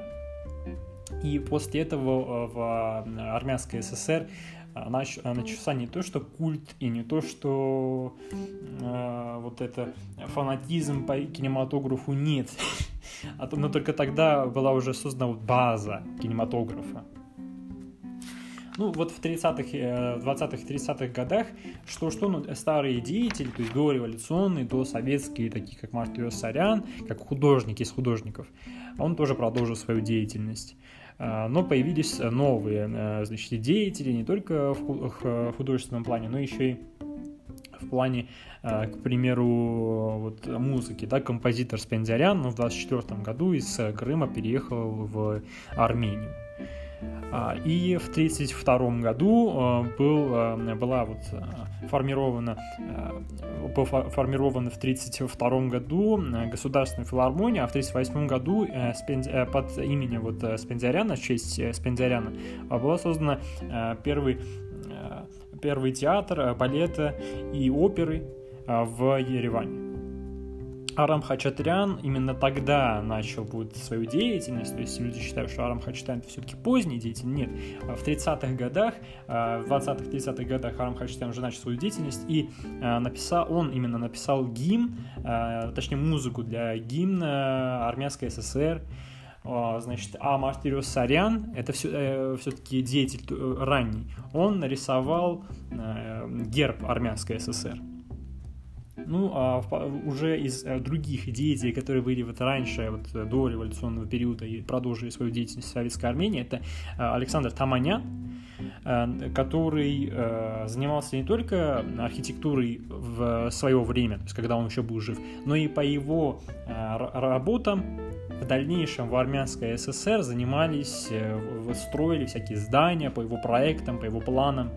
[SPEAKER 1] И после этого э, в э, армянской ССР начался не то, что культ, и не то, что э, вот это фанатизм по кинематографу нет. А но только тогда была уже создана база кинематографа. Ну, вот в 30-х, 20-х, 30-х годах, что-что, ну, старые деятели, то есть дореволюционные, до советские, такие как Мартин Сарян, как художники из художников, он тоже продолжил свою деятельность. А, но появились новые, э, значит, деятели не только в художественном плане, но еще и в плане, к примеру, вот, музыки. Да, композитор Спендиарян ну, в 24 году из Крыма переехал в Армению. А, и в 1932 году а, был, а, была вот формирована, был формирована в 1932 году Государственная филармония, а в 1938 году э, э, под именем вот э, Спендиаряна, в честь Спендиаряна, была создана первый, первый театр балета и оперы в Ереване. Арам Хачатрян именно тогда начал будет свою деятельность, то есть люди считают, что Арам Хачатрян это все-таки поздний деятель, нет. А в 30-х годах, а, в 20-30-х годах Арам Хачатрян уже начал свою деятельность, и а, написал, он именно написал гимн, точнее музыку для гимна Армянской ССР, значит, а Мартириус Сарян, это все, э, все-таки деятель э, ранний, он нарисовал э, герб Армянской ССР. Ну, а уже из э, других деятелей, которые были вот раньше, вот э, до революционного периода и продолжили свою деятельность в Советской Армении, это э, Александр Таманян, который занимался не только архитектурой в свое время, то есть когда он еще был жив, но и по его работам в дальнейшем в армянской ССР занимались, строили всякие здания по его проектам, по его планам.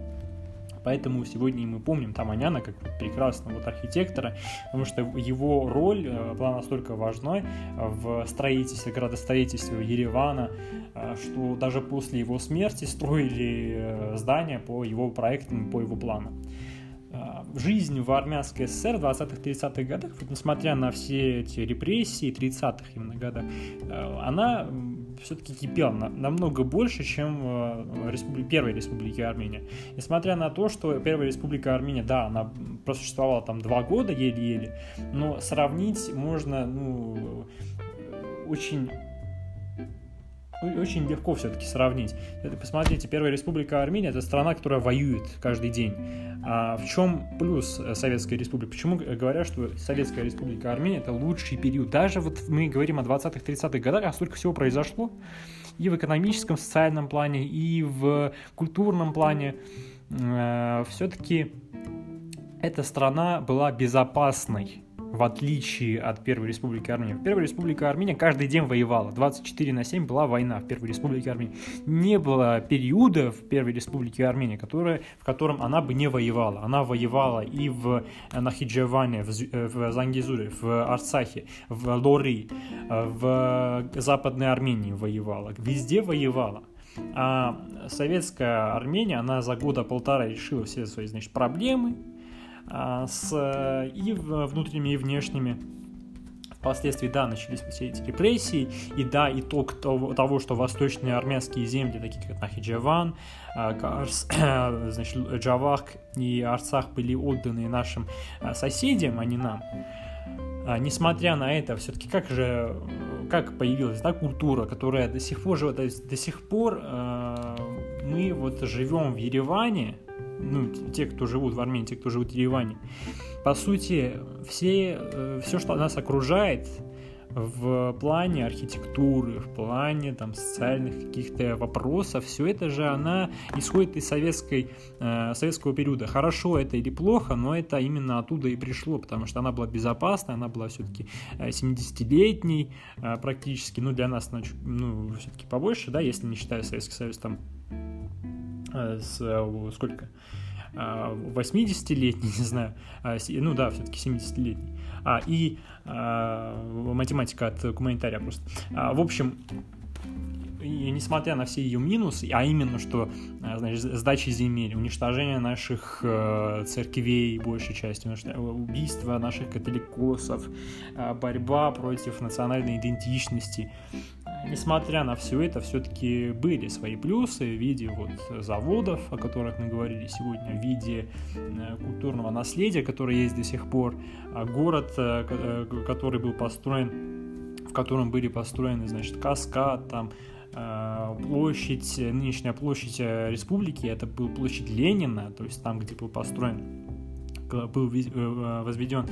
[SPEAKER 1] Поэтому сегодня мы помним Таманяна как прекрасного вот архитектора, потому что его роль э, была настолько важной в строительстве, градостроительстве Еревана, э, что даже после его смерти строили э, здания по его проектам, по его планам. Жизнь в армянской ССР в 20-30-х годах, несмотря на все эти репрессии 30-х именно годах, она все-таки кипел на, намного больше, чем э, республи... Первой Республики Армения. Несмотря на то, что Первая Республика Армения, да, она просуществовала там два года еле-еле, но сравнить можно, ну, очень очень легко все-таки сравнить. Посмотрите, Первая Республика Армения – это страна, которая воюет каждый день. А в чем плюс Советской Республики? Почему говорят, что Советская Республика Армения – это лучший период? Даже вот мы говорим о 20-30-х годах, а столько всего произошло и в экономическом, социальном плане, и в культурном плане. Э, все-таки эта страна была безопасной в отличие от Первой Республики Армения. В Первой Республике Армения каждый день воевала. 24 на 7 была война в Первой Республике Армения. Не было периода в Первой Республике Армения, которая, в котором она бы не воевала. Она воевала и в Нахиджеване, в, в Зангизуре, в Арцахе, в Лори, в Западной Армении воевала. Везде воевала. А советская Армения, она за года полтора решила все свои значит, проблемы, с и внутренними, и внешними. Впоследствии, да, начались все эти репрессии, и да, итог того, того что восточные армянские земли, такие как Нахиджаван, а, Карс, значит, Джавах и Арцах были отданы нашим а, соседям, а не нам. Несмотря на это, все-таки как же, как появилась да, культура, которая до сих пор есть до сих пор мы вот живем в Ереване, ну, те, кто живут в Армении, те, кто живут в Ереване. По сути, все, э, все, что нас окружает в плане архитектуры, в плане там, социальных каких-то вопросов, все это же она исходит из советской, э, советского периода. Хорошо это или плохо, но это именно оттуда и пришло, потому что она была безопасна, она была все-таки 70-летней э, практически, ну для нас ну, все-таки побольше, да, если не считая Советский Союз там с э, сколько? 80-летний, не знаю, а, ну да, все-таки 70-летний, а, и а, математика от гуманитария просто. А, в общем, и несмотря на все ее минусы, а именно, что значит, сдачи земель, уничтожение наших э, церквей, большей части, убийство наших католикосов, э, борьба против национальной идентичности, несмотря на все это, все-таки были свои плюсы в виде вот заводов, о которых мы говорили сегодня, в виде э, культурного наследия, которое есть до сих пор, а город, э, э, который был построен, в котором были построены, значит, каскад, там, площадь, нынешняя площадь республики, это была площадь Ленина, то есть там, где был построен, был возведен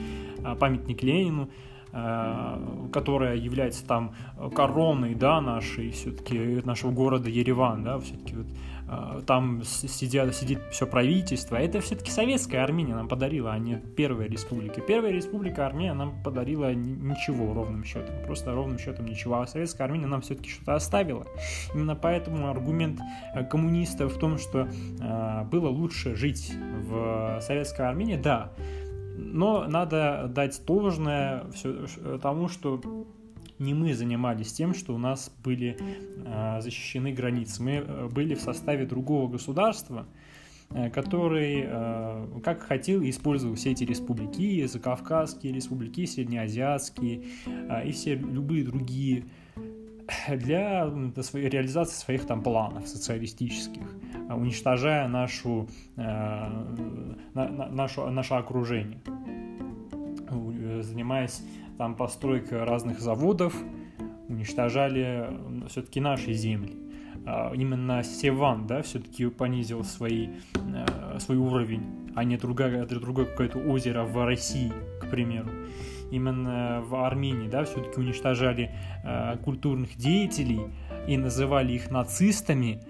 [SPEAKER 1] памятник Ленину, которая является там короной, да, нашей, все-таки нашего города Ереван, да, все-таки вот а, там сидят, сидит все правительство. Это все-таки советская Армения нам подарила, а не Первая Республика. Первая Республика Армения нам подарила ничего ровным счетом, просто ровным счетом ничего. А советская Армения нам все-таки что-то оставила. Именно поэтому аргумент э, коммунистов в том, что э, было лучше жить в советской Армении, да, но надо дать должное все, тому, что не мы занимались тем, что у нас были э, защищены границы. Мы э, были в составе другого государства, э, который э, как хотел использовал все эти республики, закавказские республики, среднеазиатские э, и все любые другие для, для своей реализации своих там планов социалистических, уничтожая нашу, э, на, на, нашу, наше окружение, занимаясь там постройка разных заводов, уничтожали все-таки наши земли. А, именно Севан, да, все-таки понизил свои, э, свой уровень, а не другое, другое какое-то озеро в России, к примеру. Именно в Армении, да, все-таки уничтожали э, культурных деятелей и называли их нацистами,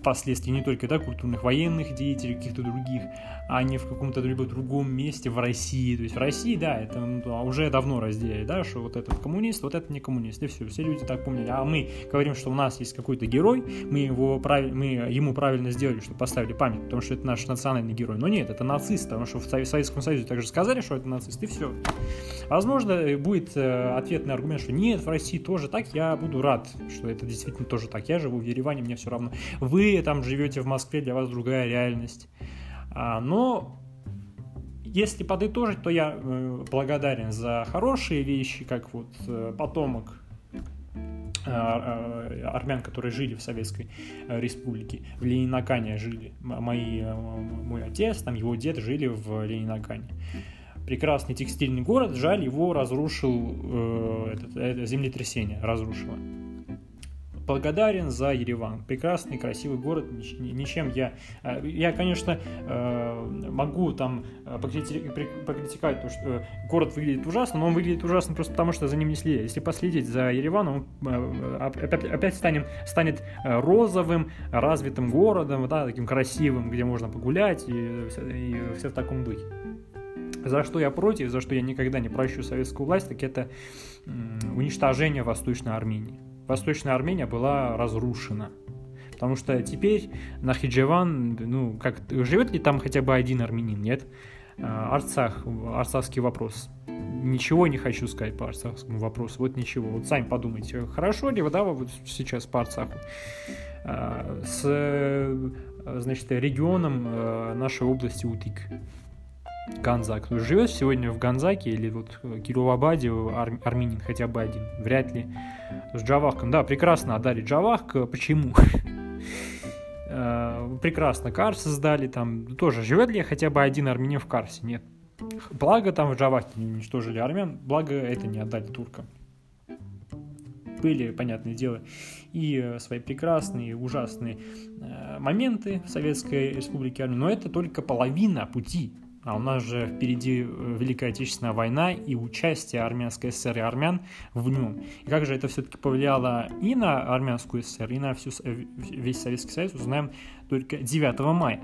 [SPEAKER 1] впоследствии не только да, культурных военных деятелей, каких-то других, а не в каком-то либо другом месте в России. То есть в России, да, это ну, уже давно разделили, да, что вот этот коммунист, вот этот не коммунист, и все, все люди так помнили. А мы говорим, что у нас есть какой-то герой, мы, его прав... мы ему правильно сделали, что поставили память, потому что это наш национальный герой. Но нет, это нацист, потому что в Советском Союзе также сказали, что это нацист, и все. Возможно, будет э, ответный аргумент, что нет, в России тоже так, я буду рад, что это действительно тоже так. Я живу в Ереване, мне все равно. Вы там живете в Москве, для вас другая реальность. А, но если подытожить, то я э, благодарен за хорошие вещи, как вот э, потомок э, армян, которые жили в Советской Республике, в Ленинакане жили. Мои, мой отец, там его дед жили в Ленинакане. Прекрасный текстильный город, жаль, его разрушил э, это, это землетрясение, разрушило благодарен за Ереван. Прекрасный, красивый город, ничем я... Э, я, конечно, э, могу там э, покритиковать то, что город выглядит ужасно, но он выглядит ужасно просто потому, что за ним не следят. Если последить за Ереваном, он опять станет, станет розовым, развитым городом, да, таким красивым, где можно погулять и, и все в таком духе. За что я против, за что я никогда не прощу советскую власть, так это уничтожение Восточной Армении. Восточная Армения была разрушена. Потому что теперь на Хиджеван, ну, как, живет ли там хотя бы один армянин, нет? А, Арцах, арцахский вопрос. Ничего не хочу сказать по арцахскому вопросу, вот ничего. Вот сами подумайте, хорошо ли, да, вот сейчас по Арцаху? А, с, значит, регионом э, нашей области Утык. Ганзак. Кто живет сегодня в Ганзаке или вот Кировабаде ар, армянин хотя бы один? Вряд ли. С Джавахком. Да, прекрасно отдали Джавахк. Почему? Э, прекрасно Карс сдали там. Тоже живет ли хотя бы один армянин в Карсе? Нет. Благо там в Джавахке не уничтожили армян, благо это не отдали туркам. Были, понятное дело, и свои прекрасные, ужасные э, моменты в Советской Республике Армении, но это только половина пути а у нас же впереди э, Великая Отечественная война и участие Армянской ССР и армян в нем. И как же это все-таки повлияло и на Армянскую ССР, и на всю, э, весь Советский Союз, узнаем только 9 мая.